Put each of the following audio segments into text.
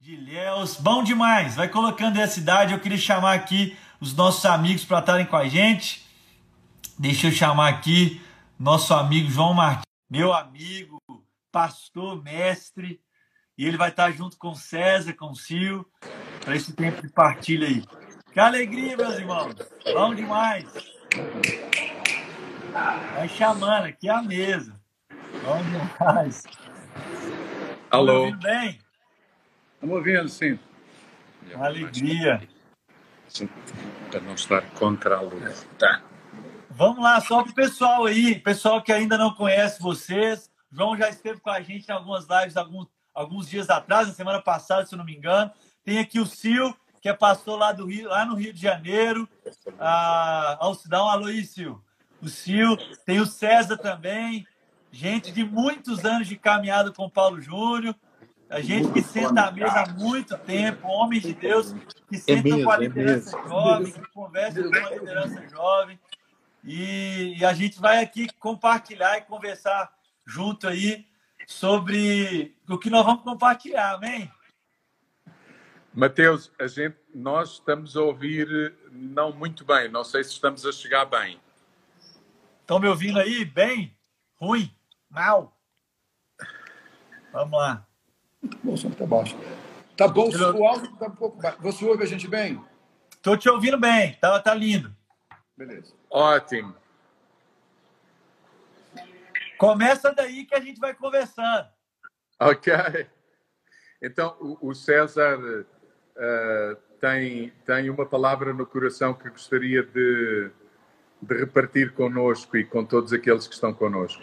de Ilhéus. Bom demais! Vai colocando aí a cidade. Eu queria chamar aqui os nossos amigos para estarem com a gente. Deixa eu chamar aqui nosso amigo João Martins, meu amigo, pastor, mestre. E ele vai estar junto com César, com o Sil, para esse tempo de partilha aí. Que alegria, meus irmãos! Bom demais! Vai chamando aqui a mesa. Bom demais! Alô? ouvindo bem? Estamos ouvindo, sim. Alegria. Para não estar contra a luz. Tá. Vamos lá, só para o pessoal aí, pessoal que ainda não conhece vocês. João já esteve com a gente em algumas lives alguns, alguns dias atrás, na semana passada, se eu não me engano. Tem aqui o Sil, que é pastor lá, do Rio, lá no Rio de Janeiro. Ah, Alcidão, alô aí, Sil. O Sil, tem o César também, gente de muitos anos de caminhada com o Paulo Júnior. A gente que senta à mesa há muito tempo, homens de Deus que sentam mesmo, com a é liderança jovem, que conversam com a liderança jovem. E, e a gente vai aqui compartilhar e conversar junto aí sobre o que nós vamos compartilhar, amém? Mateus, a gente, nós estamos a ouvir não muito bem. Não sei se estamos a chegar bem. Estão me ouvindo aí? Bem? Ruim? Mal? Vamos lá. O som tá baixo. Tá bom, o áudio tá um pouco baixo. Você ouve a gente bem? Estou te ouvindo bem, tá, tá lindo. Beleza. Ótimo. Começa daí que a gente vai conversando. Ok. Então, o, o César eh, tem, tem uma palavra no coração que gostaria de, de repartir conosco e com todos aqueles que estão conosco.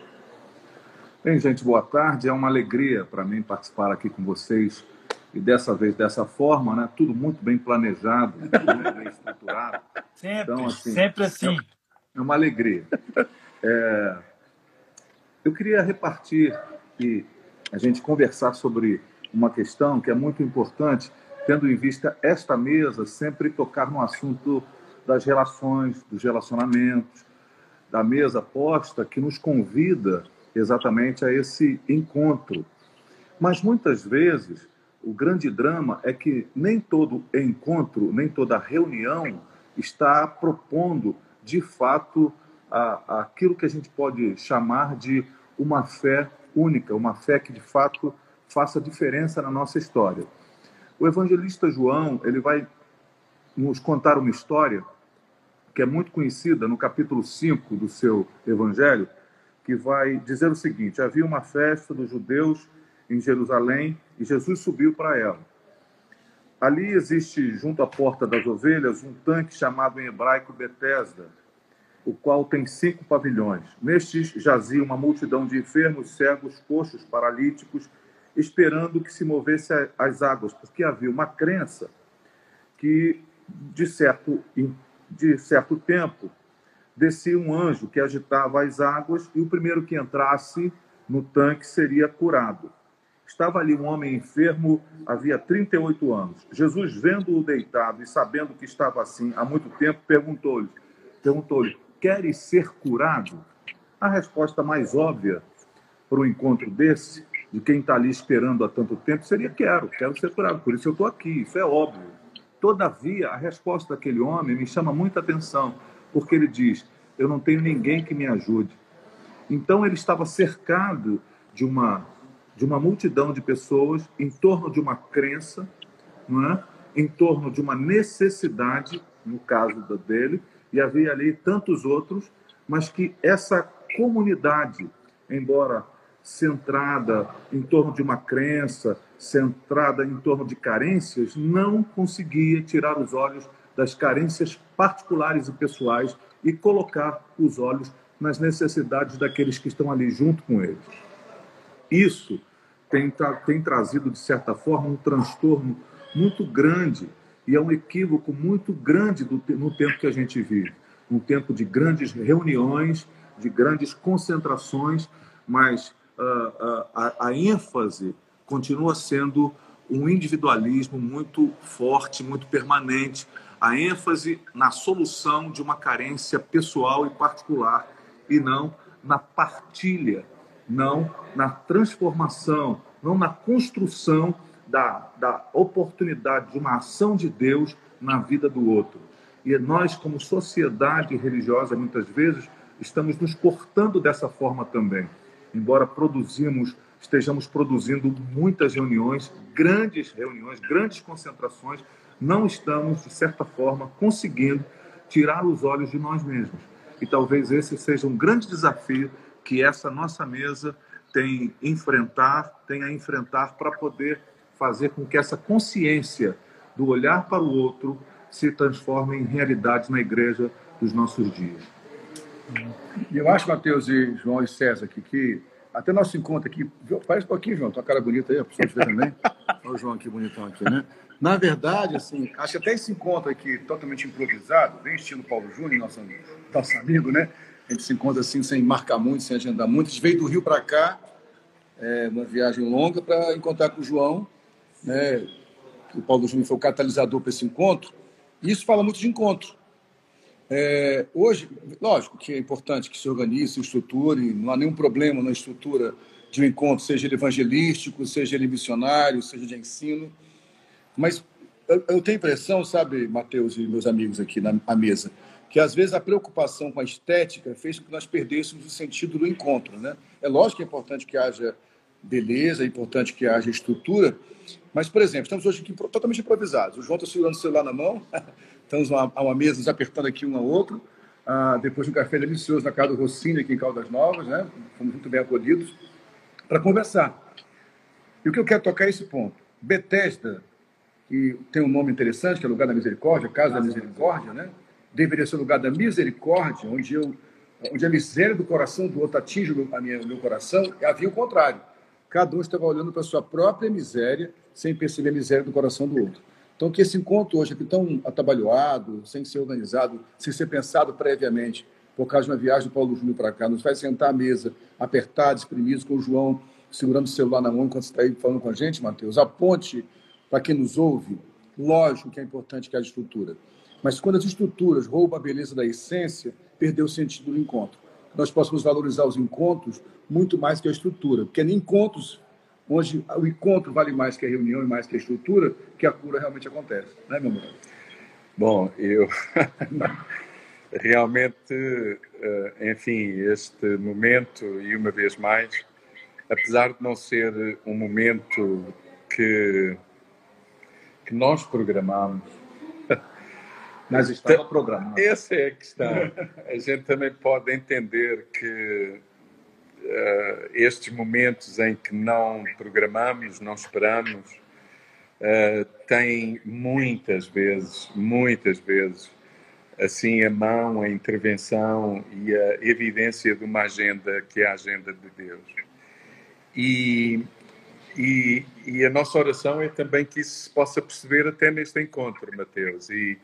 Bem, gente, boa tarde. É uma alegria para mim participar aqui com vocês e dessa vez dessa forma, né? Tudo muito bem planejado, tudo muito bem estruturado. Sempre, Então, assim, sempre assim. É uma alegria. É, Eu queria repartir e a gente conversar sobre uma questão que é muito importante, tendo em vista esta mesa sempre tocar no assunto das relações, dos relacionamentos, da mesa posta que nos convida exatamente a esse encontro. Mas muitas vezes o grande drama é que nem todo encontro, nem toda reunião está propondo de fato a, aquilo que a gente pode chamar de uma fé única, uma fé que de fato faça diferença na nossa história. O evangelista João, ele vai nos contar uma história que é muito conhecida no capítulo 5 do seu evangelho, que vai dizer o seguinte: havia uma festa dos judeus em Jerusalém e Jesus subiu para ela. Ali existe, junto à porta das ovelhas, um tanque chamado em hebraico Betesda, o qual tem cinco pavilhões. Nestes jazia uma multidão de enfermos, cegos, coxos, paralíticos, esperando que se movesse as águas, porque havia uma crença que, de certo, de certo tempo, descia um anjo que agitava as águas e o primeiro que entrasse no tanque seria curado. Estava ali um homem enfermo, havia 38 anos. Jesus, vendo-o deitado e sabendo que estava assim há muito tempo, perguntou-lhe: perguntou-lhe, queres ser curado? A resposta mais óbvia para um encontro desse, de quem está ali esperando há tanto tempo, seria: quero, quero ser curado, por isso eu estou aqui, isso é óbvio. Todavia, a resposta daquele homem me chama muita atenção, porque ele diz: eu não tenho ninguém que me ajude. Então ele estava cercado de uma de uma multidão de pessoas em torno de uma crença, não é? em torno de uma necessidade, no caso dele, e havia ali tantos outros, mas que essa comunidade, embora centrada em torno de uma crença, centrada em torno de carências, não conseguia tirar os olhos das carências particulares e pessoais e colocar os olhos nas necessidades daqueles que estão ali junto com eles. Isso tem, tem trazido, de certa forma, um transtorno muito grande e é um equívoco muito grande do no tempo que a gente vive. Um tempo de grandes reuniões, de grandes concentrações, mas ah, ah, a, a ênfase continua sendo um individualismo muito forte, muito permanente, a ênfase na solução de uma carência pessoal e particular e não na partilha, não na transformação, não na construção da, da oportunidade de uma ação de Deus na vida do outro. E nós, como sociedade religiosa, muitas vezes, estamos nos cortando dessa forma também. Embora produzimos, estejamos produzindo muitas reuniões, grandes reuniões, grandes concentrações, não estamos, de certa forma, conseguindo tirar os olhos de nós mesmos. E talvez esse seja um grande desafio que essa nossa mesa tem enfrentar, tem a enfrentar para poder fazer com que essa consciência do olhar para o outro se transforme em realidade na igreja dos nossos dias. Eu acho, Mateus e João e César, aqui, que até nosso encontro aqui, faz um pouquinho, João, tua cara bonita aí, a pessoa ver também. Olha o João aqui bonitão aqui, né? Na verdade, assim, acho que até esse encontro aqui, totalmente improvisado, bem estilo Paulo Júnior, nosso, nosso amigo, né? A gente se encontra assim, sem marcar muito, sem agendar muito. A gente veio do Rio para cá, é, uma viagem longa, para encontrar com o João, né? O Paulo Júnior foi o catalisador para esse encontro. E isso fala muito de encontro. É, hoje, lógico que é importante que se organize, se estruture, não há nenhum problema na estrutura de um encontro, seja ele evangelístico, seja ele missionário, seja de ensino. Mas eu, eu tenho a impressão, sabe, Mateus e meus amigos aqui na, mesa, que às vezes a preocupação com a estética fez com que nós perdêssemos o sentido do encontro. Né? É lógico que é importante que haja beleza, é importante que haja estrutura, mas, por exemplo, estamos hoje aqui totalmente improvisados. O João está segurando o celular na mão, estamos a uma, mesa nos apertando aqui um ao outro, ah, depois de um café delicioso na casa do Rossini, aqui em Caldas Novas, né? fomos muito bem acolhidos, para conversar. E o que eu quero tocar é esse ponto. Bethesda que tem um nome interessante, que é lugar da misericórdia, casa da misericórdia, né? Deveria ser o lugar da misericórdia, onde eu onde a miséria do coração do outro atinge o meu, meu coração, havia o contrário. Cada um estava olhando para a sua própria miséria, sem perceber a miséria do coração do outro. Então, que esse encontro hoje aqui tão atabalhoado, sem ser organizado, sem ser pensado previamente, por causa de uma viagem do Paulo Júnior para cá, nos faz sentar à mesa, apertados, espremidos, com o João segurando o celular na mão enquanto está aí falando com a gente, Mateus. A ponte para quem nos ouve, lógico que é importante que haja estrutura. Mas quando as estruturas roubam a beleza da essência, perdeu o sentido do encontro. Nós possamos valorizar os encontros muito mais que a estrutura, porque é em encontros onde o encontro vale mais que a reunião e mais que a estrutura, que a cura realmente acontece, né, meu amor? Bom, eu realmente, eh, enfim, este momento e uma vez mais, apesar de não ser um momento que que nós programamos. Mas estava programado. Essa é a questão. A gente também pode entender que estes momentos em que não programamos, não esperamos, uh, têm muitas vezes, muitas vezes, assim a mão, a intervenção e a evidência de uma agenda que é a agenda de Deus. E e, e, a nossa oração é também que isso se possa perceber até neste encontro, Mateus. E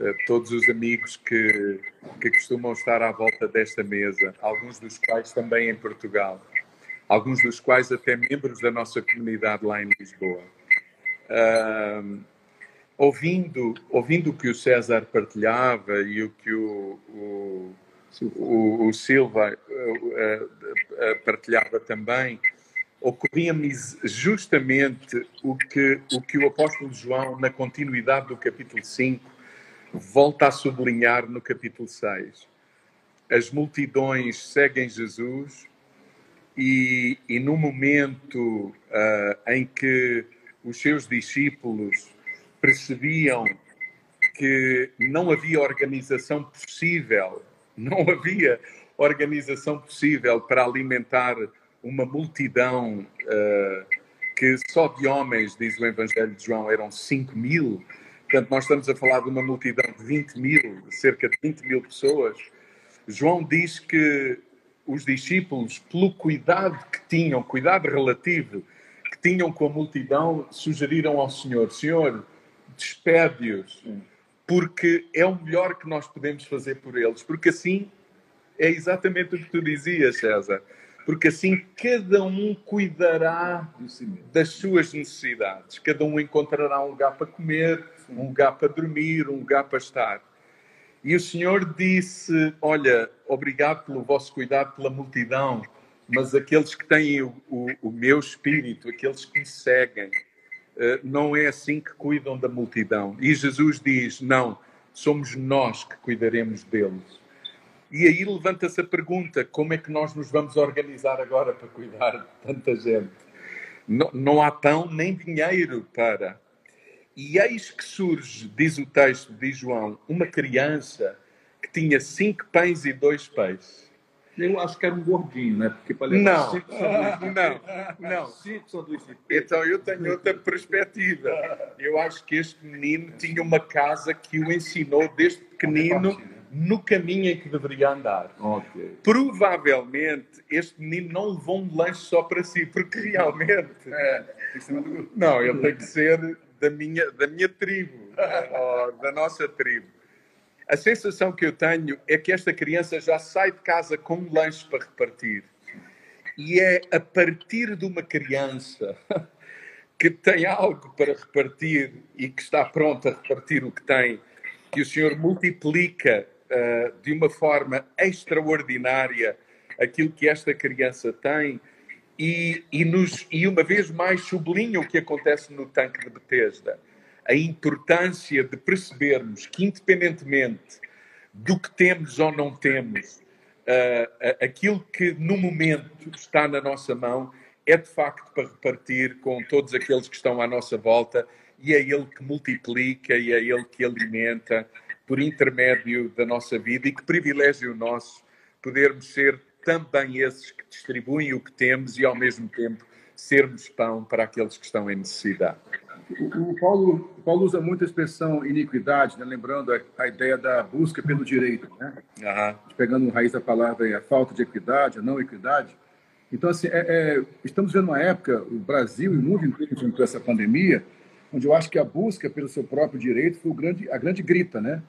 uh, todos os amigos que, que costumam estar à volta desta mesa, alguns dos quais também em Portugal, alguns dos quais até membros da nossa comunidade lá em Lisboa. Uh, ouvindo, ouvindo o que o César partilhava e o que o, o, o, o Silva uh, partilhava também, ocorria-me justamente o que, o que o apóstolo João, na continuidade do capítulo 5, volta a sublinhar no capítulo 6. As multidões seguem Jesus e, e no momento uh, em que os seus discípulos percebiam que não havia organização possível, não havia organização possível para alimentar uma multidão uh, que só de homens, diz o Evangelho de João, eram 5 mil. Portanto, nós estamos a falar de uma multidão de 20 mil, cerca de 20 mil pessoas. João diz que os discípulos, pelo cuidado que tinham, cuidado relativo que tinham com a multidão, sugeriram ao Senhor: Senhor, despede-os, porque é o melhor que nós podemos fazer por eles. Porque assim é exatamente o que tu dizias, César porque assim cada um cuidará das suas necessidades, cada um encontrará um lugar para comer, um lugar para dormir, um lugar para estar. E o Senhor disse: Olha, obrigado pelo vosso cuidado pela multidão, mas aqueles que têm o, o, o meu espírito, aqueles que me seguem, eh, não é assim que cuidam da multidão. E Jesus diz: não, somos nós que cuidaremos deles. E aí levanta-se a pergunta: como é que nós nos vamos organizar agora para cuidar de tanta gente? Não, não há pão nem dinheiro para. E eis que surge, diz o texto de João, uma criança que tinha cinco pães e dois peixes. Eu acho que era um gordinho, né? Porque para não, cinco não, não. Cinco sanduíches. Então eu tenho outra perspectiva. Eu acho que este menino tinha uma casa que o ensinou desde pequenino no caminho em que deveria andar. Okay. Provavelmente este menino não levou um lanche só para si, porque realmente. É, não, ele tem que ser da minha, da minha tribo, da nossa tribo. A sensação que eu tenho é que esta criança já sai de casa com um lanche para repartir. E é a partir de uma criança que tem algo para repartir e que está pronta a repartir o que tem, que o Senhor multiplica uh, de uma forma extraordinária aquilo que esta criança tem e, e, nos, e uma vez mais sublinha o que acontece no tanque de Bethesda. A importância de percebermos que, independentemente do que temos ou não temos, uh, aquilo que no momento está na nossa mão é de facto para repartir com todos aqueles que estão à nossa volta e é Ele que multiplica e é Ele que alimenta por intermédio da nossa vida e que privilégio nosso podermos ser também esses que distribuem o que temos e ao mesmo tempo sermos pão para aqueles que estão em necessidade. O, Paulo, o Paulo usa muito a expressão iniquidade, né? lembrando a, a, ideia da busca pelo direito. Né? Uhum. Pegando raiz da palavra, a falta de equidade, a não equidade. Então, assim, é, é, estamos vendo uma época, o Brasil e o mundo inteiro enfrentou essa pandemia, onde eu acho que a busca pelo seu próprio direito foi grande, a grande grita. Né?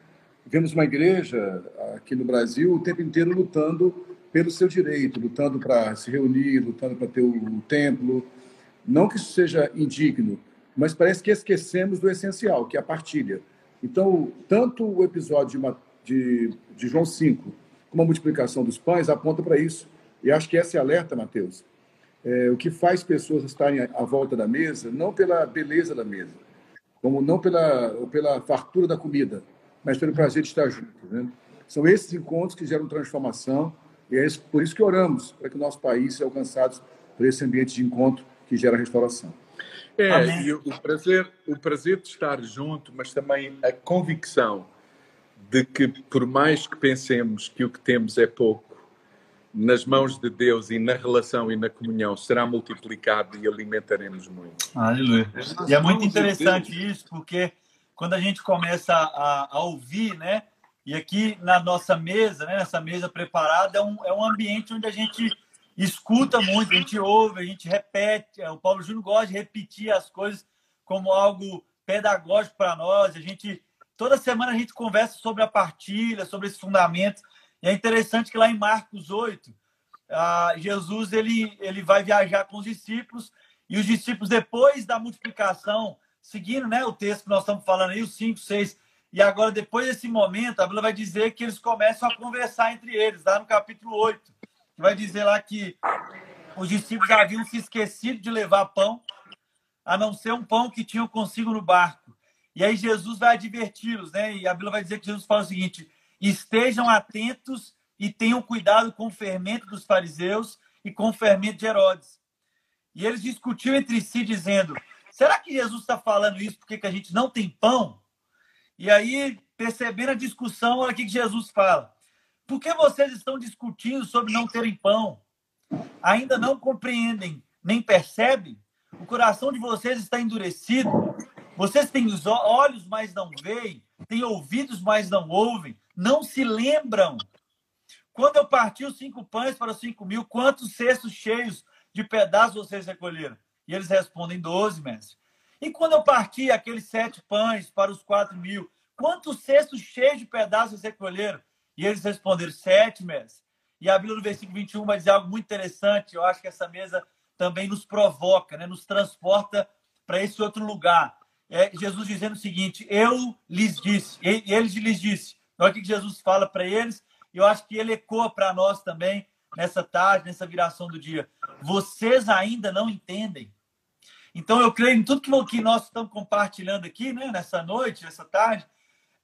Vemos uma igreja aqui no Brasil o tempo inteiro lutando pelo seu direito, lutando para se reunir, lutando para ter o templo. Não que isso seja indigno, mas parece que esquecemos do essencial, que é a partilha. Então, tanto o episódio de, de, João 5 como a multiplicação dos pães aponta para isso. E acho que esse é alerta, Mateus. É, o que faz pessoas estarem à volta da mesa, não pela beleza da mesa, como não pela, pela fartura da comida, mas pelo prazer de estar juntos. Né? São esses encontros que geram transformação e é por isso que oramos, para que o nosso país seja alcançado por esse ambiente de encontro que gera restauração. É, Amém. e o prazer, o prazer de estar junto, mas também a convicção de que, por mais que pensemos que o que temos é pouco, nas mãos de Deus e na relação e na comunhão será multiplicado e alimentaremos muito. Aleluia. E é muito interessante isso, porque quando a gente começa a, a, ouvir, né? E aqui na nossa mesa, né, nessa mesa preparada, é um, é um ambiente onde a gente escuta muito, a gente ouve, a gente repete. O Paulo Júnior gosta de repetir as coisas como algo pedagógico para nós. A gente toda semana a gente conversa sobre a partilha, sobre esses fundamentos. E é interessante que lá em Marcos 8, Jesus ele, ele vai viajar com os discípulos e os discípulos, depois da multiplicação, seguindo né, o texto que nós estamos falando aí, os 5, 6, e agora, depois desse momento, a Bíblia vai dizer que eles começam a conversar entre eles, lá no capítulo 8 que vai dizer lá que os discípulos haviam se esquecido de levar pão, a não ser um pão que tinham consigo no barco. E aí Jesus vai adverti-los, né? E a Bíblia vai dizer que Jesus fala o seguinte: estejam atentos e tenham cuidado com o fermento dos fariseus e com o fermento de Herodes. E eles discutiam entre si, dizendo: será que Jesus está falando isso porque que a gente não tem pão? E aí, percebendo a discussão, olha o que Jesus fala. Por que vocês estão discutindo sobre não terem pão? Ainda não compreendem, nem percebem? O coração de vocês está endurecido. Vocês têm os olhos, mas não veem, têm ouvidos, mas não ouvem, não se lembram. Quando eu parti os cinco pães para os cinco mil, quantos cestos cheios de pedaços vocês recolheram? E eles respondem, doze, mestre. E quando eu parti aqueles sete pães para os quatro mil, quantos cestos cheios de pedaços recolheram? E eles responderam sete, mestre. E a Bíblia no versículo 21 vai dizer algo muito interessante. Eu acho que essa mesa também nos provoca, né? nos transporta para esse outro lugar. É Jesus dizendo o seguinte: Eu lhes disse, e ele lhes disse. Olha o que Jesus fala para eles, e eu acho que ele ecoa para nós também nessa tarde, nessa viração do dia. Vocês ainda não entendem. Então, eu creio em tudo que nós estamos compartilhando aqui, né, nessa noite, nessa tarde,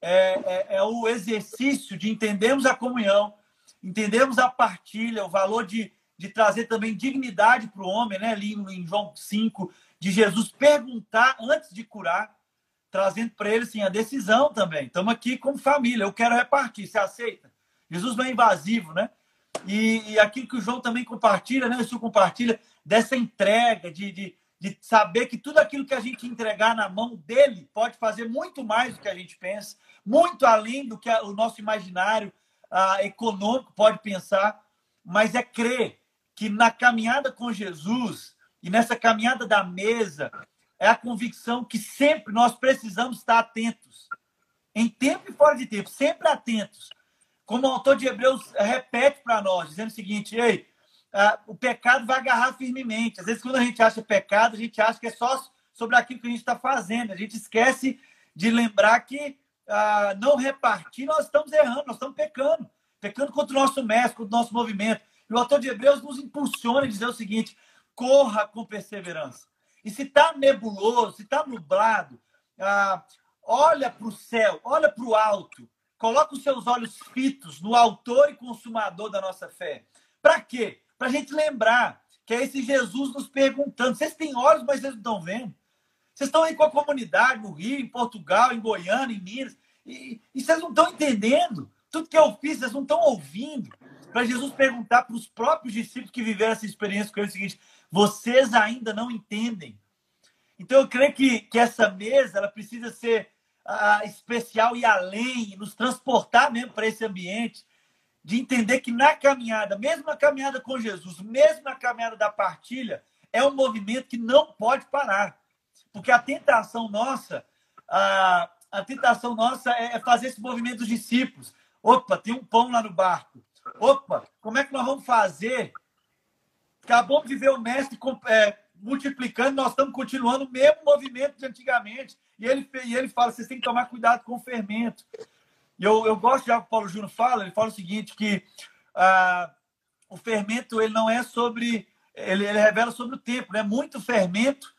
é, é, é o exercício de entendermos a comunhão, entendermos a partilha, o valor de, de trazer também dignidade para o homem, né, ali em João 5, de Jesus perguntar antes de curar, trazendo para ele assim, a decisão também. Estamos aqui como família, eu quero repartir, você aceita? Jesus não é invasivo, né? E, e aquilo que o João também compartilha, né? O Senhor compartilha dessa entrega, de, de, de saber que tudo aquilo que a gente entregar na mão dele pode fazer muito mais do que a gente pensa, muito além do que o nosso imaginário ah, econômico pode pensar, mas é crer que na caminhada com Jesus e nessa caminhada da mesa é a convicção que sempre nós precisamos estar atentos, em tempo e fora de tempo, sempre atentos. Como o autor de Hebreus repete para nós, dizendo o seguinte: ei, ah, o pecado vai agarrar firmemente. Às vezes, quando a gente acha pecado, a gente acha que é só sobre aquilo que a gente está fazendo. A gente esquece de lembrar que ah, não repartir, nós estamos errando, nós estamos pecando. Pecando contra o nosso mestre, contra o nosso movimento. E o autor de Hebreus nos impulsiona a dizer o seguinte: corra com perseverança. E se está nebuloso, se está nublado, ah, olha para o céu, olha para o alto, coloca os seus olhos fitos no autor e consumador da nossa fé. Para quê? Para a gente lembrar que é esse Jesus nos perguntando: vocês têm olhos, mas vocês não estão vendo? Vocês estão aí com a comunidade no Rio, em Portugal, em Goiânia, em Minas, e, e vocês não estão entendendo. Tudo que eu fiz, vocês não estão ouvindo. Para Jesus perguntar para os próprios discípulos que viveram essa experiência com ele o seguinte: vocês ainda não entendem. Então eu creio que, que essa mesa ela precisa ser uh, especial e além, nos transportar mesmo para esse ambiente de entender que na caminhada, mesmo na caminhada com Jesus, mesmo na caminhada da partilha, é um movimento que não pode parar. Porque a tentação nossa, a, a tentação nossa é, é fazer esse movimento dos discípulos. Opa, tem um pão lá no barco. Opa, como é que nós vamos fazer? Acabamos de ver o mestre é, multiplicando, nós estamos continuando o mesmo movimento de antigamente. E ele, e ele fala: vocês têm que tomar cuidado com o fermento. E eu, eu gosto de algo que o Paulo Júnior fala, ele fala o seguinte, que ah, o fermento ele não é sobre... Ele, ele revela sobre o tempo, né? Muito fermento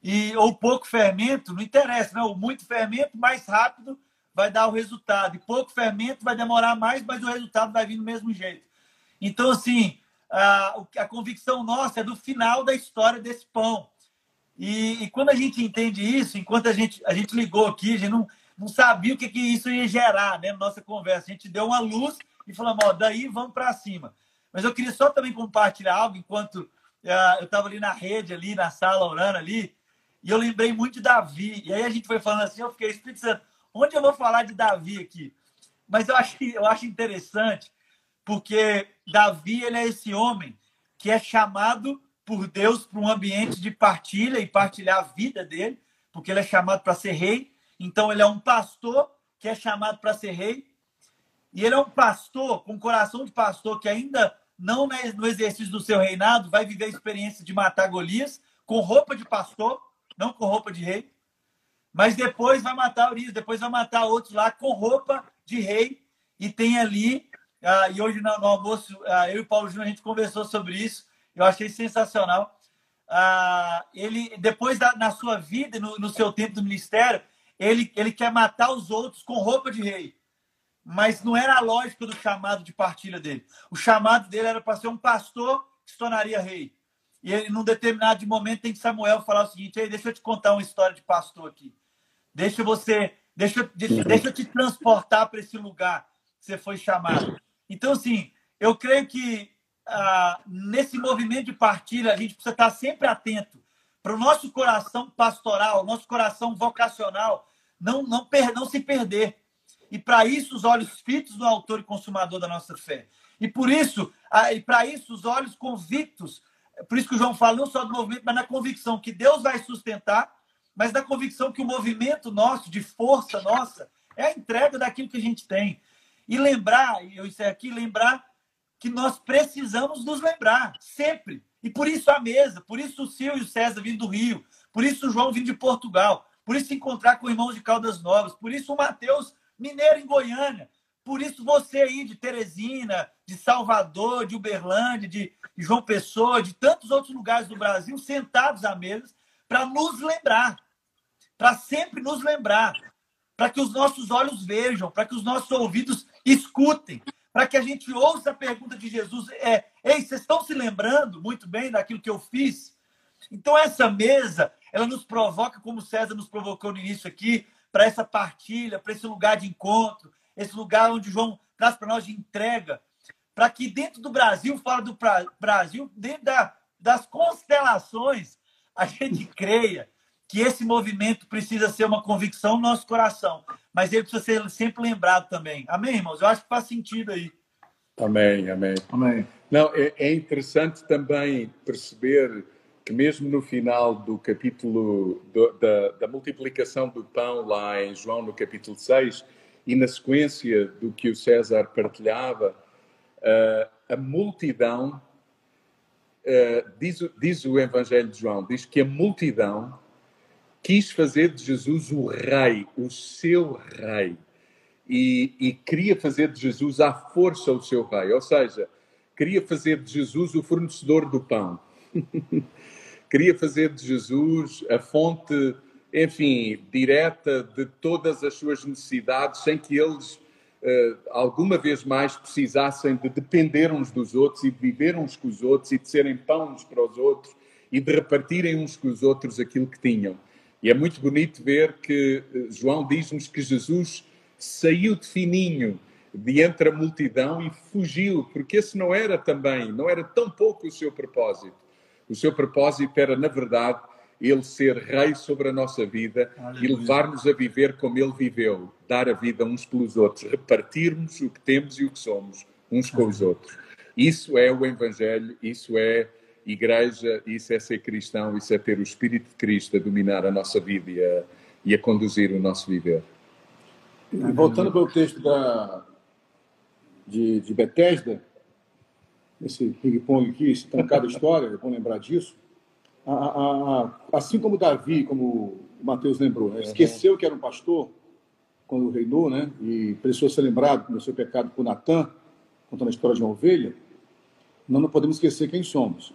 e, ou pouco fermento, não interessa, né? O muito fermento, mais rápido vai dar o resultado. E pouco fermento vai demorar mais, mas o resultado vai vir do mesmo jeito. Então, assim, a, a convicção nossa é do final da história desse pão. E, e, quando a gente entende isso, enquanto a gente, a gente ligou aqui, a gente não, não sabia o que, que isso ia gerar, né? Nossa conversa. A gente deu uma luz e falamos, ó, daí vamos para cima. Mas eu queria só também compartilhar algo enquanto uh, eu estava ali na rede, ali na sala orando ali, e eu lembrei muito de Davi. E aí a gente foi falando assim, eu fiquei, Espírito Santo, onde eu vou falar de Davi aqui? Mas eu acho, eu acho interessante, porque Davi ele é esse homem que é chamado por Deus para um ambiente de partilha e partilhar a vida dele, porque ele é chamado para ser rei, então, ele é um pastor que é chamado para ser rei. E ele é um pastor com coração de pastor que ainda não no exercício do seu reinado vai viver a experiência de matar Golias com roupa de pastor, não com roupa de rei. Mas depois vai matar Urias, depois vai matar outros lá com roupa de rei. E tem ali, uh, e hoje no, no almoço, uh, eu e o Paulo Júnior, a gente conversou sobre isso. Eu achei sensacional. Uh, ele, depois da, na sua vida, no, no seu tempo do ministério, ele, ele quer matar os outros com roupa de rei. Mas não era a lógica do chamado de partilha dele. O chamado dele era para ser um pastor que se tornaria rei. E ele, num determinado momento, tem que Samuel falar o seguinte: Ei, deixa eu te contar uma história de pastor aqui. Deixa você, deixa, deixa, deixa eu te transportar para esse lugar que você foi chamado. Então, assim, eu creio que ah, nesse movimento de partilha, a gente precisa estar sempre atento para o nosso coração pastoral, nosso coração vocacional não, não, per, não se perder. E para isso, os olhos fitos no autor e consumador da nossa fé. E por isso, e para isso, os olhos convictos. Por isso que o João fala não só do movimento, mas na convicção que Deus vai sustentar, mas na convicção que o movimento nosso, de força nossa, é a entrega daquilo que a gente tem. E lembrar, e eu encerro aqui, lembrar que nós precisamos nos lembrar, sempre, e por isso a mesa, por isso o Sil e o César vindo do Rio, por isso o João vindo de Portugal, por isso encontrar com irmãos de Caldas Novas, por isso o Mateus Mineiro em Goiânia, por isso você aí de Teresina, de Salvador, de Uberlândia, de João Pessoa, de tantos outros lugares do Brasil, sentados à mesa, para nos lembrar, para sempre nos lembrar, para que os nossos olhos vejam, para que os nossos ouvidos escutem, para que a gente ouça a pergunta de Jesus: é, ei, vocês estão se lembrando muito bem daquilo que eu fiz? Então, essa mesa, ela nos provoca, como César nos provocou no início aqui, para essa partilha, para esse lugar de encontro, esse lugar onde João traz para nós de entrega, para que dentro do Brasil, fora do Brasil, dentro da, das constelações, a gente creia que esse movimento precisa ser uma convicção no nosso coração, mas ele precisa ser sempre lembrado também. Amém, irmãos? Eu acho que faz sentido aí. Amém, amém. Amém. Não, é, é interessante também perceber que mesmo no final do capítulo do, da, da, multiplicação do pão lá em João no capítulo 6 e na sequência do que o César partilhava, uh, a multidão, uh, diz, diz o Evangelho de João, diz que a multidão quis fazer de Jesus o rei, o seu rei. E, e, queria fazer de Jesus à força o seu rei, ou seja, queria fazer de Jesus o fornecedor do pão. queria fazer de Jesus a fonte, enfim, direta de todas as suas necessidades, sem que eles uh, alguma vez mais precisassem de depender uns dos outros e de viver uns com os outros e de serem pão uns para os outros e de repartirem uns com os outros aquilo que tinham. E é muito bonito ver que eh, João diz-nos que Jesus saiu de fininho de entre a multidão e fugiu, porque esse não era também, não era tão pouco o seu propósito. O seu propósito era, na verdade, ele ser rei sobre a nossa vida Aleluia. e levar-nos a viver como ele viveu, dar a vida uns pelos outros, repartirmos o que temos e o que somos uns com os outros. Isso é o Evangelho, isso é igreja, isso é ser cristão, isso é ter o Espírito de Cristo a dominar a nossa vida e a, e a conduzir o nosso viver. E voltando para o texto da, de, de Bethesda, esse ping-pong aqui, esse trancado história, é bom lembrar disso. A, a, a, assim como Davi, como o Mateus lembrou, né? esqueceu que era um pastor quando reinou, né? e precisou ser lembrado do seu pecado por Natan, contando a história de uma ovelha, nós não podemos esquecer quem somos.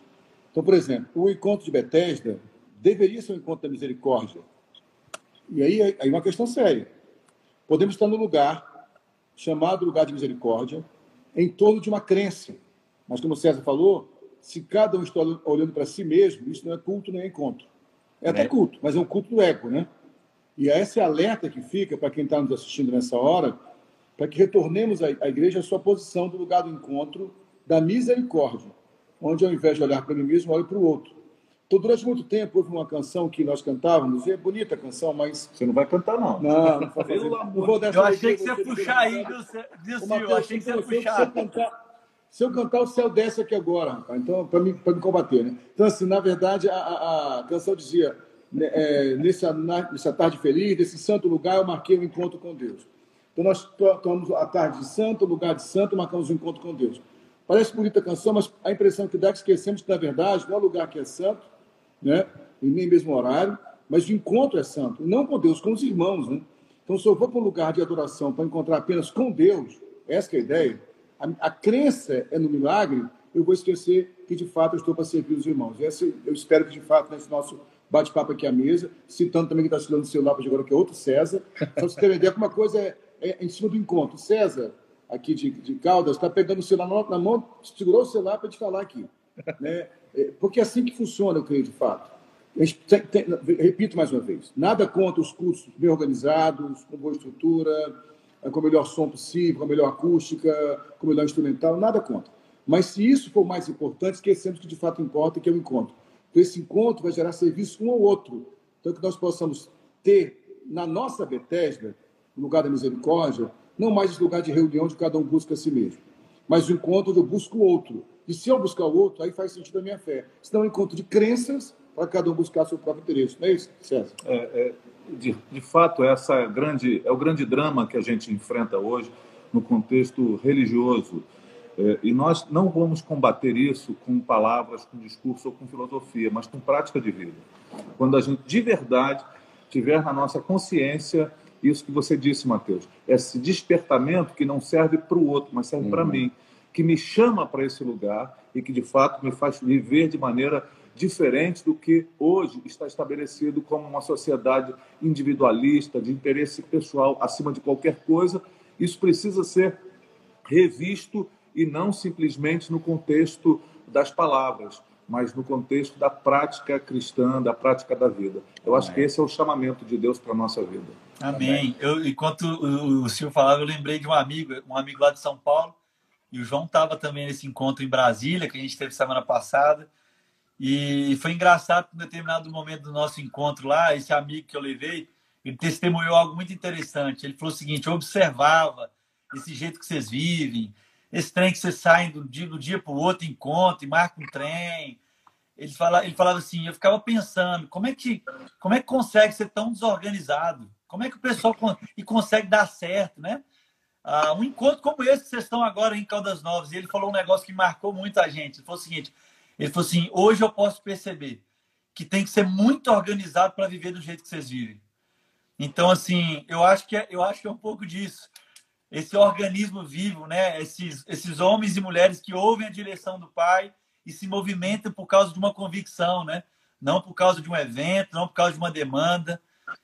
Então, por exemplo, o encontro de Betesda deveria ser um encontro da misericórdia. E aí, aí uma questão séria. Podemos estar no lugar chamado lugar de misericórdia, em torno de uma crença. Mas, como o César falou, se cada um está olhando para si mesmo, isso não é culto nem é encontro. É até culto, mas é um culto do ego, né? E esse alerta que fica para quem está nos assistindo nessa hora, para que retornemos à igreja à sua posição do lugar do encontro da misericórdia onde ao invés de olhar para mim mesmo, olho para o outro. Então, durante muito tempo, houve uma canção que nós cantávamos, e é bonita a canção, mas. Você não vai cantar, não. Não, não, Pelo vou dessa Eu achei que você ia puxar aí, viu? Eu achei que você ia puxar. Se eu, cantar, se eu cantar, o céu desce aqui agora, rapaz. Então, para me, me combater, né? Então, assim, na verdade, a, a, a canção dizia: né, é, nessa, nessa tarde feliz, nesse santo lugar, eu marquei o um encontro com Deus. Então, nós tomamos a tarde de santo, o lugar de santo, marcamos o um encontro com Deus. Parece bonita a canção, mas a impressão que dá é que esquecemos que, na verdade, não é lugar que é santo, né? e nem mesmo horário, mas o encontro é santo, não com Deus, com os irmãos. Né? Então, se eu vou para um lugar de adoração para encontrar apenas com Deus, essa é a ideia, a, a, crença é no milagre, eu vou esquecer que, de fato, eu estou para servir os irmãos. Essa, eu espero que, de fato, nesse nosso bate-papo aqui à mesa, citando também que está estudando o celular para agora, que é outro César, só você ter uma ideia, uma coisa é, é em cima do encontro. César, aqui de, de Caldas, está pegando o celular na mão, segurou o celular para te falar aqui. Né? É, porque é assim que funciona, eu creio, de fato. Tem, tem, repito mais uma vez, nada contra os cursos bem organizados, com boa estrutura, com o melhor som possível, com a melhor acústica, com o melhor instrumental, nada contra. Mas se isso for mais importante, esquecemos que de fato importa, que é o encontro. Então, esse encontro vai gerar serviço um ao outro. Então, que nós possamos ter na nossa Bethesda, no lugar da misericórdia, não mais esse lugar de reunião de cada um busca a si mesmo, mas o encontro eu busco o outro. E se eu buscar o outro, aí faz sentido a minha fé. Senão é um encontro de crenças para cada um buscar seu próprio interesse. Não é isso, César? É, é, de, de fato, essa grande, é o grande drama que a gente enfrenta hoje no contexto religioso. É, e nós não vamos combater isso com palavras, com discurso ou com filosofia, mas com prática de vida. Quando a gente de verdade tiver na nossa consciência isso que você disse, Mateus. Esse despertamento que não serve para o outro, mas serve uhum. para mim, que me chama para esse lugar e que de fato me faz viver de maneira diferente do que hoje está estabelecido como uma sociedade individualista, de interesse pessoal acima de qualquer coisa. Isso precisa ser revisto e não simplesmente no contexto das palavras, mas no contexto da prática cristã, da prática da vida. Eu acho que esse é o chamamento de Deus para a nossa vida. Amém. Eu, enquanto o, Silvio falava, eu lembrei de um amigo, um amigo lá de São Paulo, e o João estava também nesse encontro em Brasília, que a gente teve semana passada. E foi engraçado em determinado momento do nosso encontro lá, esse amigo que eu levei, ele testemunhou algo muito interessante. Ele falou o seguinte: eu observava esse jeito que vocês vivem, esse trem que vocês saem do dia, dia para o outro, encontro e marcam um trem. Ele, fala, ele falava assim: eu ficava pensando, como é que, como é que consegue ser tão desorganizado? Como é que o pessoal e consegue dar certo, né? Ah, um encontro como esse que vocês estão agora em Caldas Novas, e ele falou um negócio que marcou muito a gente. Ele falou o seguinte: ele falou assim, hoje eu posso perceber que tem que ser muito organizado para viver do jeito que vocês vivem. Então, assim, eu acho que é, eu acho que é um pouco disso. Esse organismo vivo, né? Esses, esses homens e mulheres que ouvem a direção do Pai e se movimentam por causa de uma convicção, né? Não por causa de um evento, não por causa de uma demanda.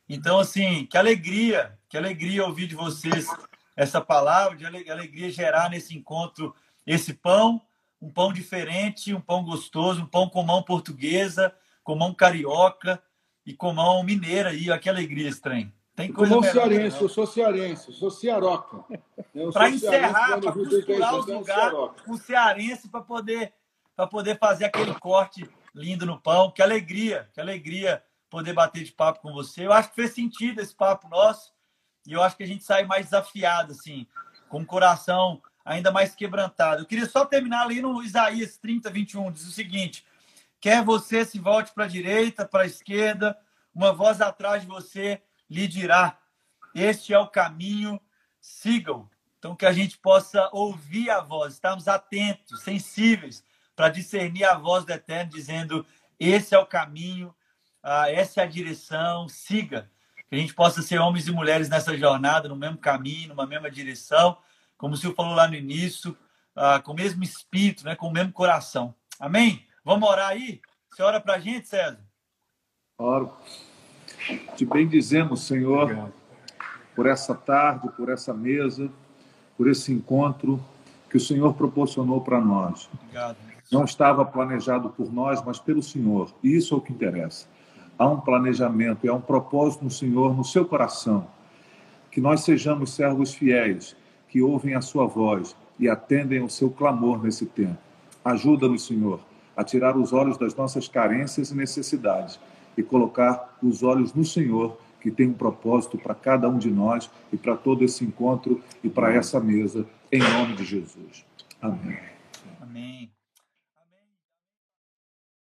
Então, assim, que alegria, que alegria ouvir de vocês essa palavra, de alegria gerar nesse encontro esse pão, um pão diferente, um pão gostoso, um pão com mão portuguesa, com mão carioca e com mão mineira. E que alegria estranha. Tem coisa Como cearense, eu sou cearense, eu sou cearoca. Para encerrar, para costurar os lugares, um cearense para poder, poder fazer aquele corte lindo no pão. Que alegria, que alegria poder bater de papo com você. Eu acho que fez sentido esse papo nosso. E eu acho que a gente sai mais desafiado, assim, com o coração ainda mais quebrantado. Eu queria só terminar ali no Isaías 30, 21. Diz o seguinte: Quer você se volte para a direita, para a esquerda, uma voz atrás de você lhe dirá: Este é o caminho, sigam. Então, que a gente possa ouvir a voz, estarmos atentos, sensíveis, para discernir a voz do Eterno, dizendo: Esse é o caminho, ah, essa é a direção, siga que a gente possa ser homens e mulheres nessa jornada, no mesmo caminho, numa mesma direção, como o senhor falou lá no início, uh, com o mesmo espírito, né, com o mesmo coração. Amém? Vamos orar aí? Você ora para a gente, César? Oro. Te bendizemos, Senhor, Obrigado. por essa tarde, por essa mesa, por esse encontro que o Senhor proporcionou para nós. Obrigado. Não estava planejado por nós, mas pelo Senhor. E isso é o que interessa há um planejamento e há um propósito no Senhor, no seu coração. Que nós sejamos servos fiéis, que ouvem a sua voz e atendem o seu clamor nesse tempo. Ajuda-nos, Senhor, a tirar os olhos das nossas carências e necessidades e colocar os olhos no Senhor, que tem um propósito para cada um de nós e para todo esse encontro e para essa mesa, em nome de Jesus. Amém.